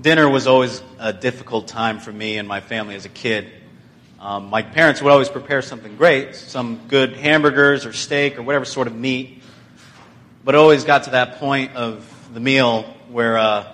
dinner was always a difficult time for me and my family as a kid. Um, my parents would always prepare something great, some good hamburgers or steak or whatever sort of meat. But it always got to that point of the meal where, uh,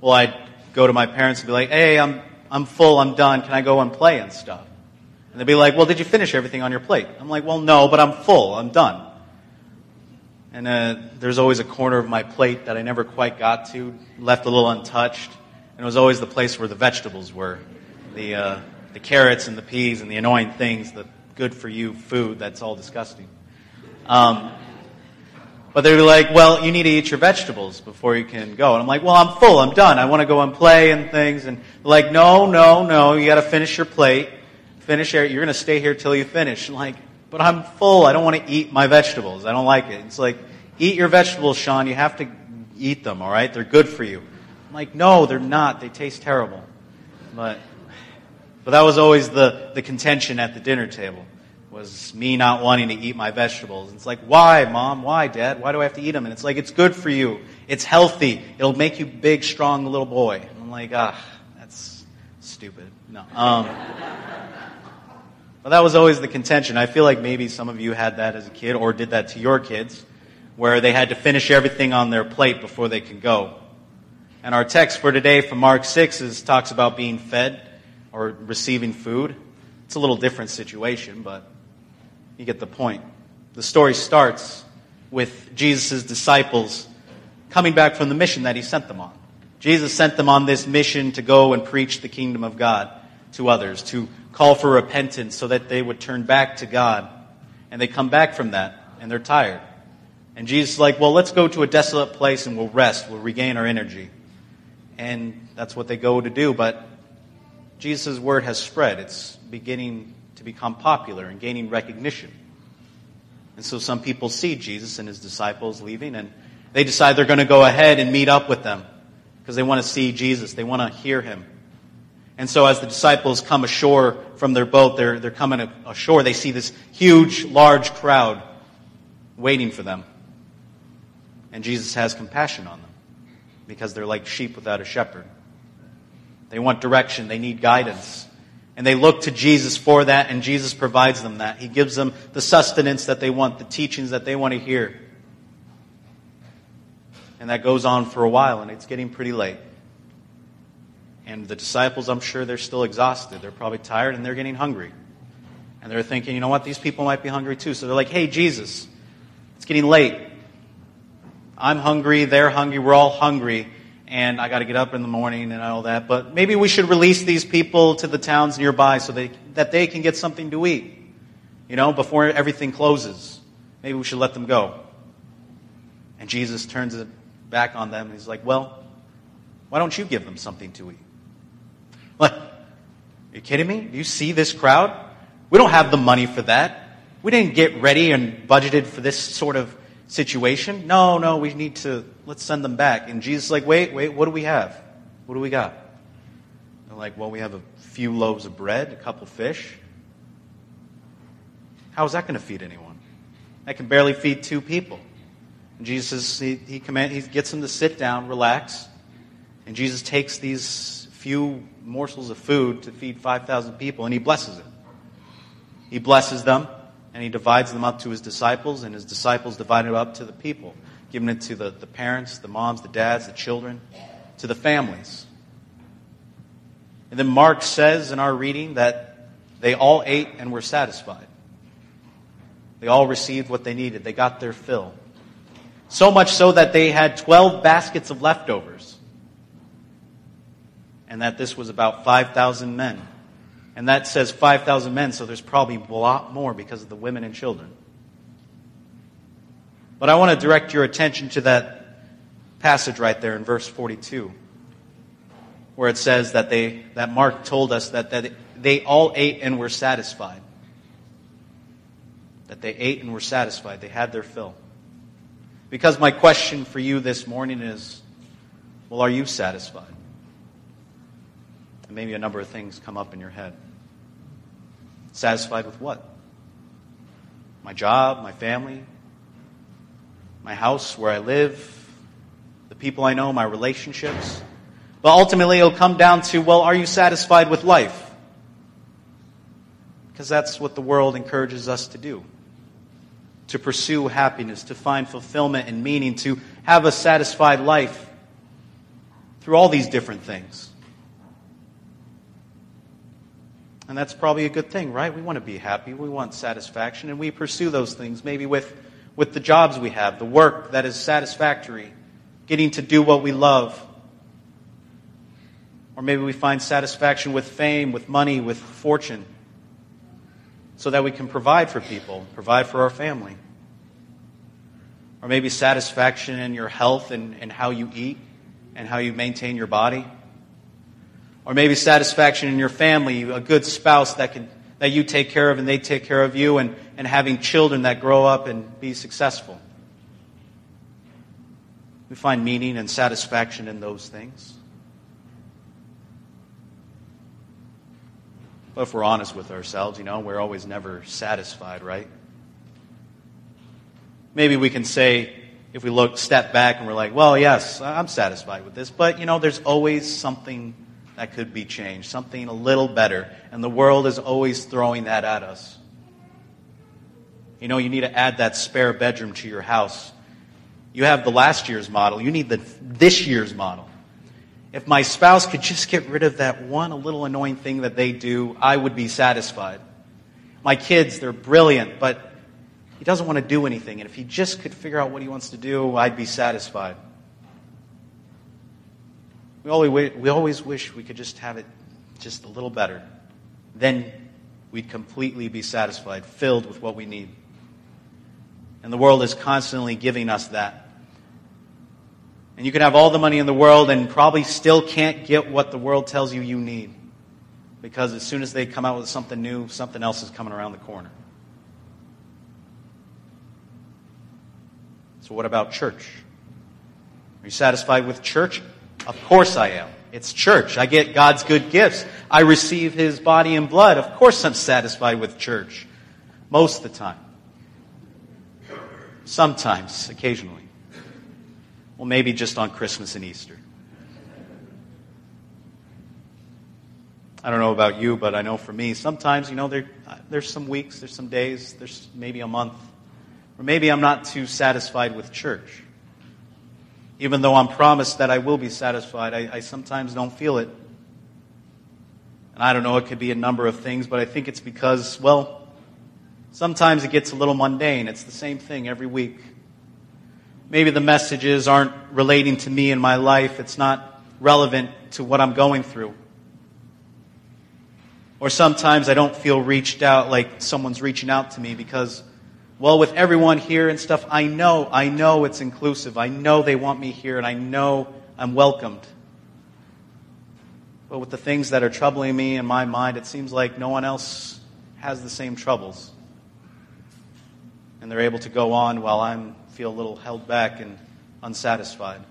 well, I'd go to my parents and be like, hey, I'm, I'm full, I'm done, can I go and play and stuff? And they'd be like, well, did you finish everything on your plate? I'm like, well, no, but I'm full, I'm done. And uh, there's always a corner of my plate that I never quite got to, left a little untouched. And it was always the place where the vegetables were. The, uh, the carrots and the peas and the annoying things, the good for you food that's all disgusting. Um, but they were like, well, you need to eat your vegetables before you can go. And I'm like, well, I'm full. I'm done. I want to go and play and things. And like, no, no, no. You got to finish your plate. Finish it. You're going to stay here till you finish. I'm like, but I'm full. I don't want to eat my vegetables. I don't like it. It's like, eat your vegetables, Sean. You have to eat them, all right? They're good for you. I'm like, no, they're not. They taste terrible. But, but that was always the, the contention at the dinner table was me not wanting to eat my vegetables. It's like, why, mom? Why, dad? Why do I have to eat them? And it's like, it's good for you. It's healthy. It'll make you big, strong little boy. And I'm like, ah, that's stupid. No. Um, but that was always the contention. I feel like maybe some of you had that as a kid or did that to your kids, where they had to finish everything on their plate before they could go. And our text for today from Mark 6 is, talks about being fed or receiving food. It's a little different situation, but you get the point. The story starts with Jesus' disciples coming back from the mission that he sent them on. Jesus sent them on this mission to go and preach the kingdom of God to others, to call for repentance so that they would turn back to God. And they come back from that, and they're tired. And Jesus is like, well, let's go to a desolate place and we'll rest, we'll regain our energy. And that's what they go to do, but Jesus' word has spread. It's beginning to become popular and gaining recognition. And so some people see Jesus and his disciples leaving, and they decide they're going to go ahead and meet up with them because they want to see Jesus. They want to hear him. And so as the disciples come ashore from their boat, they're, they're coming ashore, they see this huge, large crowd waiting for them. And Jesus has compassion on them because they're like sheep without a shepherd. They want direction, they need guidance. And they look to Jesus for that, and Jesus provides them that. He gives them the sustenance that they want, the teachings that they want to hear. And that goes on for a while, and it's getting pretty late. And the disciples, I'm sure they're still exhausted. They're probably tired, and they're getting hungry. And they're thinking, you know what, these people might be hungry too. So they're like, hey, Jesus, it's getting late. I'm hungry, they're hungry, we're all hungry and I got to get up in the morning and all that. But maybe we should release these people to the towns nearby so they, that they can get something to eat, you know, before everything closes. Maybe we should let them go. And Jesus turns it back on them and he's like, well, why don't you give them something to eat? What? Are you kidding me? Do you see this crowd? We don't have the money for that. We didn't get ready and budgeted for this sort of situation. No, no, we need to, let's send them back. And Jesus is like, wait, wait, what do we have? What do we got? They're like, well, we have a few loaves of bread, a couple fish. How is that going to feed anyone? That can barely feed two people. And Jesus, he, he, command, he gets them to sit down, relax. And Jesus takes these few morsels of food to feed 5,000 people, and he blesses it. He blesses them and he divides them up to his disciples, and his disciples divide it up to the people, giving it to the, the parents, the moms, the dads, the children, to the families. And then Mark says in our reading that they all ate and were satisfied. They all received what they needed. They got their fill. So much so that they had 12 baskets of leftovers. And that this was about 5,000 men. And that says 5,000 men, so there's probably a lot more because of the women and children. But I want to direct your attention to that passage right there in verse 42, where it says that, they, that Mark told us that, that they all ate and were satisfied. That they ate and were satisfied. They had their fill. Because my question for you this morning is well, are you satisfied? And maybe a number of things come up in your head. Satisfied with what? My job, my family, my house where I live, the people I know, my relationships, But ultimately, it'll come down to, well, are you satisfied with life? Because that's what the world encourages us to do to pursue happiness, to find fulfillment and meaning, to have a satisfied life through all these different things. And that's probably a good thing, right? We want to be happy. We want satisfaction. And we pursue those things, maybe with, with the jobs we have, the work that is satisfactory, getting to do what we love. Or maybe we find satisfaction with fame, with money, with fortune, so that we can provide for people, provide for our family. Or maybe satisfaction in your health and, and how you eat and how you maintain your body. Or maybe satisfaction in your family, a good spouse that can that you take care of and they take care of you, and, and having children that grow up and be successful. We find meaning and satisfaction in those things. But if we're honest with ourselves, you know, we're always never satisfied, right? Maybe we can say, if we look, step back and we're like, well, yes, I'm satisfied with this, but, you know, there's always something that could be changed, something a little better. And the world is always throwing that at us. You know, you need to add that spare bedroom to your house. You have the last year's model, you need the this year's model. If my spouse could just get rid of that one little annoying thing that they do, I would be satisfied. My kids, they're brilliant, but he doesn't want to do anything. And if he just could figure out what he wants to do, I'd be satisfied. We always, we always wish we could just have it just a little better. Then we'd completely be satisfied, filled with what we need. And the world is constantly giving us that. And you can have all the money in the world and probably still can't get what the world tells you you need. Because as soon as they come out with something new, something else is coming around the corner. So, what about church? Are you satisfied with church? Of course I am. It's church. I get God's good gifts. I receive His body and blood. Of course I'm satisfied with church. Most of the time. Sometimes, occasionally. Well, maybe just on Christmas and Easter. I don't know about you, but I know for me, sometimes, you know, there, uh, there's some weeks, there's some days, there's maybe a month, or maybe I'm not too satisfied with church. Even though I'm promised that I will be satisfied, I, I sometimes don't feel it. And I don't know, it could be a number of things, but I think it's because, well, sometimes it gets a little mundane. It's the same thing every week. Maybe the messages aren't relating to me in my life. It's not relevant to what I'm going through. Or sometimes I don't feel reached out like someone's reaching out to me because well, with everyone here and stuff, I know, I know it's inclusive. I know they want me here and I know I'm welcomed. But with the things that are troubling me in my mind, it seems like no one else has the same troubles. And they're able to go on while I feel a little held back and unsatisfied.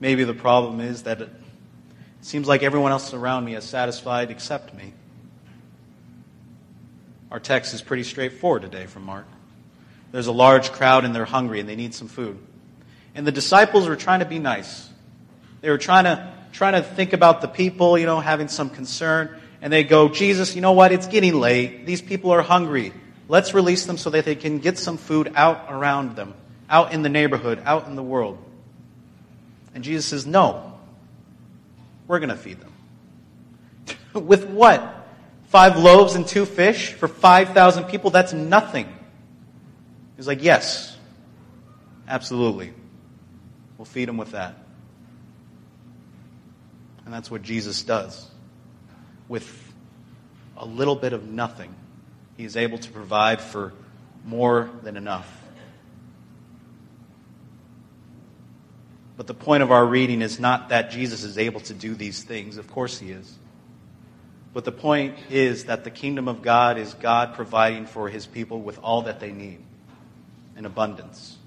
Maybe the problem is that it seems like everyone else around me is satisfied except me. Our text is pretty straightforward today from Mark. There's a large crowd and they're hungry and they need some food. And the disciples were trying to be nice. They were trying to, trying to think about the people, you know, having some concern. And they go, Jesus, you know what? It's getting late. These people are hungry. Let's release them so that they can get some food out around them, out in the neighborhood, out in the world. And Jesus says, No. We're going to feed them. With what? Five loaves and two fish for 5,000 people, that's nothing. He's like, Yes, absolutely. We'll feed them with that. And that's what Jesus does. With a little bit of nothing, he is able to provide for more than enough. But the point of our reading is not that Jesus is able to do these things. Of course he is. But the point is that the kingdom of God is God providing for his people with all that they need in abundance.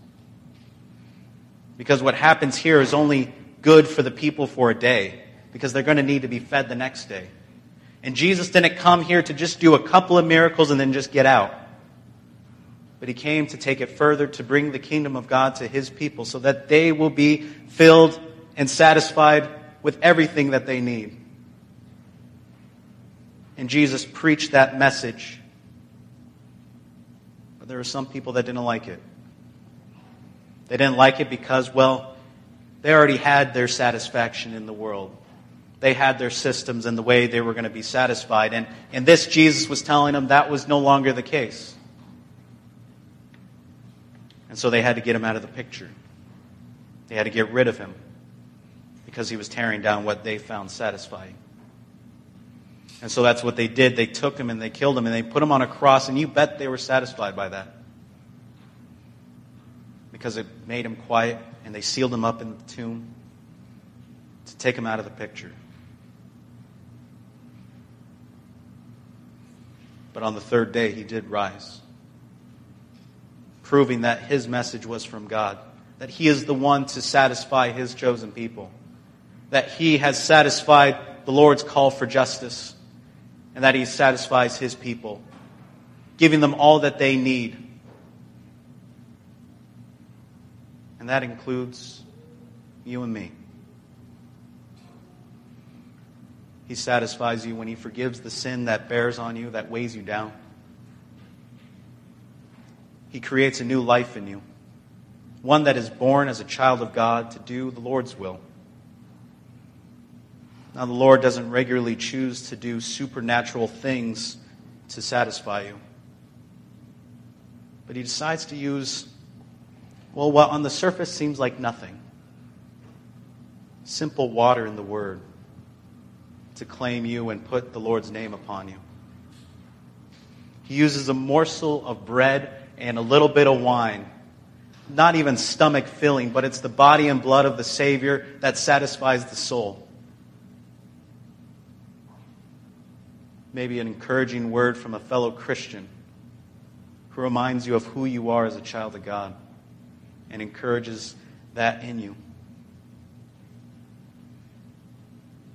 Because what happens here is only good for the people for a day, because they're going to need to be fed the next day. And Jesus didn't come here to just do a couple of miracles and then just get out. but he came to take it further to bring the kingdom of God to his people so that they will be filled and satisfied with everything that they need. And Jesus preached that message. But there were some people that didn't like it. They didn't like it because, well, they already had their satisfaction in the world. They had their systems and the way they were going to be satisfied. And, and this, Jesus was telling them that was no longer the case. And so they had to get him out of the picture. They had to get rid of him because he was tearing down what they found satisfying. And so that's what they did. They took him and they killed him and they put him on a cross, and you bet they were satisfied by that. Because it made him quiet, and they sealed him up in the tomb to take him out of the picture. But on the third day, he did rise, proving that his message was from God, that he is the one to satisfy his chosen people, that he has satisfied the Lord's call for justice and that He satisfies His people, giving them all that they need. And that includes you and me. He satisfies you when He forgives the sin that bears on you, that weighs you down. He creates a new life in you, one that is born as a child of God to do the Lord's will. Now, the Lord doesn't regularly choose to do supernatural things to satisfy you. But He decides to use, well, what on the surface seems like nothing simple water in the Word to claim you and put the Lord's name upon you. He uses a morsel of bread and a little bit of wine. Not even stomach filling, but it's the body and blood of the Savior that satisfies the soul. Maybe an encouraging word from a fellow Christian who reminds you of who you are as a child of God and encourages that in you.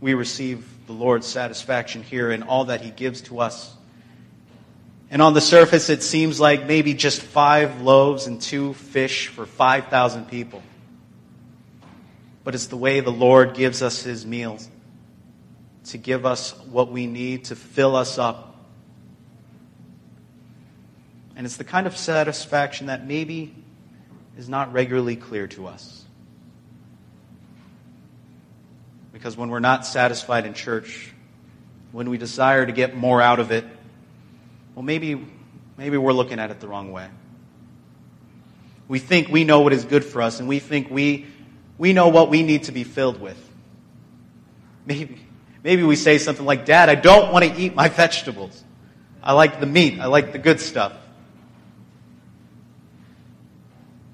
We receive the Lord's satisfaction here in all that He gives to us. And on the surface, it seems like maybe just five loaves and two fish for 5,000 people. But it's the way the Lord gives us His meals to give us what we need to fill us up. And it's the kind of satisfaction that maybe is not regularly clear to us. Because when we're not satisfied in church, when we desire to get more out of it, well, maybe, maybe we're looking at it the wrong way. We think we know what is good for us, and we think we, we know what we need to be filled with. Maybe, Maybe we say something like, Dad, I don't want to eat my vegetables. I like the meat. I like the good stuff.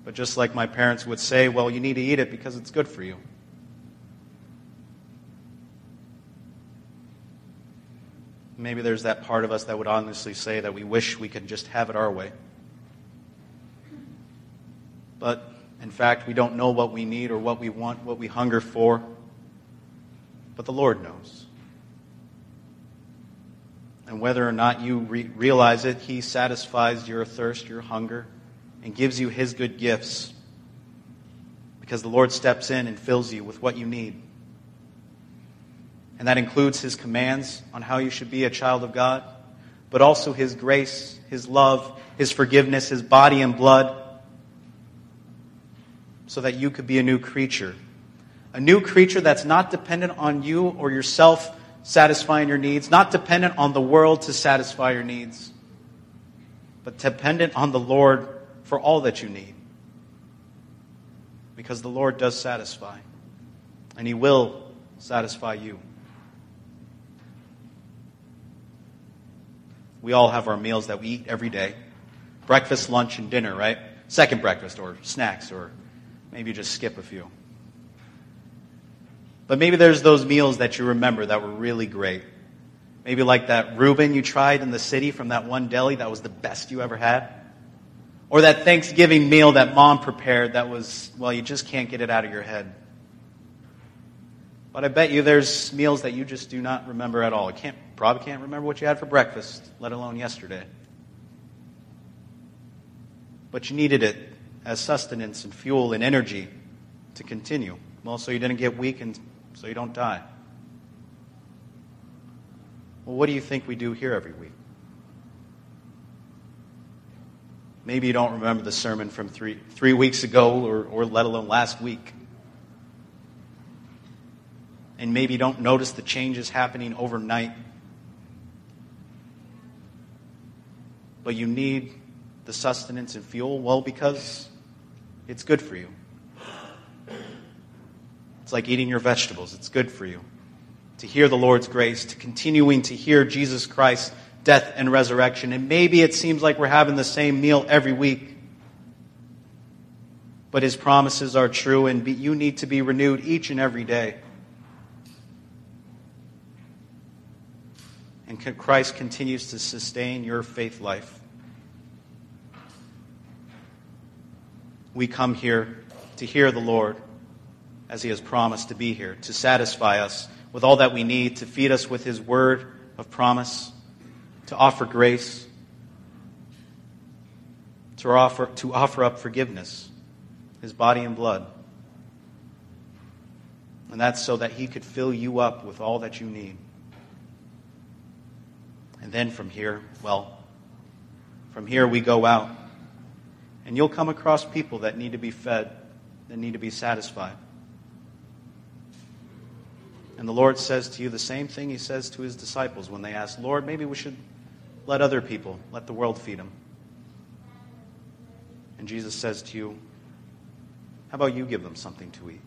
But just like my parents would say, well, you need to eat it because it's good for you. Maybe there's that part of us that would honestly say that we wish we could just have it our way. But in fact, we don't know what we need or what we want, what we hunger for but the Lord knows. And whether or not you re- realize it, He satisfies your thirst, your hunger, and gives you His good gifts because the Lord steps in and fills you with what you need. And that includes His commands on how you should be a child of God, but also His grace, His love, His forgiveness, His body and blood, so that you could be a new creature a new creature that's not dependent on you or yourself satisfying your needs, not dependent on the world to satisfy your needs, but dependent on the Lord for all that you need. Because the Lord does satisfy, and He will satisfy you. We all have our meals that we eat every day breakfast, lunch, and dinner, right? Second breakfast, or snacks, or maybe just skip a few. But maybe there's those meals that you remember that were really great. Maybe like that Reuben you tried in the city from that one deli that was the best you ever had. Or that Thanksgiving meal that mom prepared that was, well, you just can't get it out of your head. But I bet you there's meals that you just do not remember at all. You can't, probably can't remember what you had for breakfast, let alone yesterday. but you needed it as sustenance and fuel and energy to continue. Well, so you didn't get weak and so you don't die. Well, what do you think we do here every week? Maybe you don't remember the sermon from three, three weeks ago or, or let alone last week. And maybe you don't notice the changes happening overnight. But you need the sustenance and fuel? Well, because it's good for you. It's like eating your vegetables, it's good for you. To hear the Lord's grace, to continuing to hear Jesus Christ's death and resurrection. And maybe it seems like we're having the same meal every week. But his promises are true, and you need to be renewed each and every day. And Christ continues to sustain your faith life. We come here to hear the Lord as he has promised to be here, to satisfy us with all that we need, to feed us with his word of promise, to offer grace, to offer, to offer up forgiveness, his body and blood. And that's so that he could fill you up with all that you need. And then from here, well, from here we go out. And you'll come across people that need to be fed, that need to be satisfied. And the Lord says to you the same thing he says to his disciples when they ask, Lord, maybe we should let other people, let the world feed them. And Jesus says to you, How about you give them something to eat?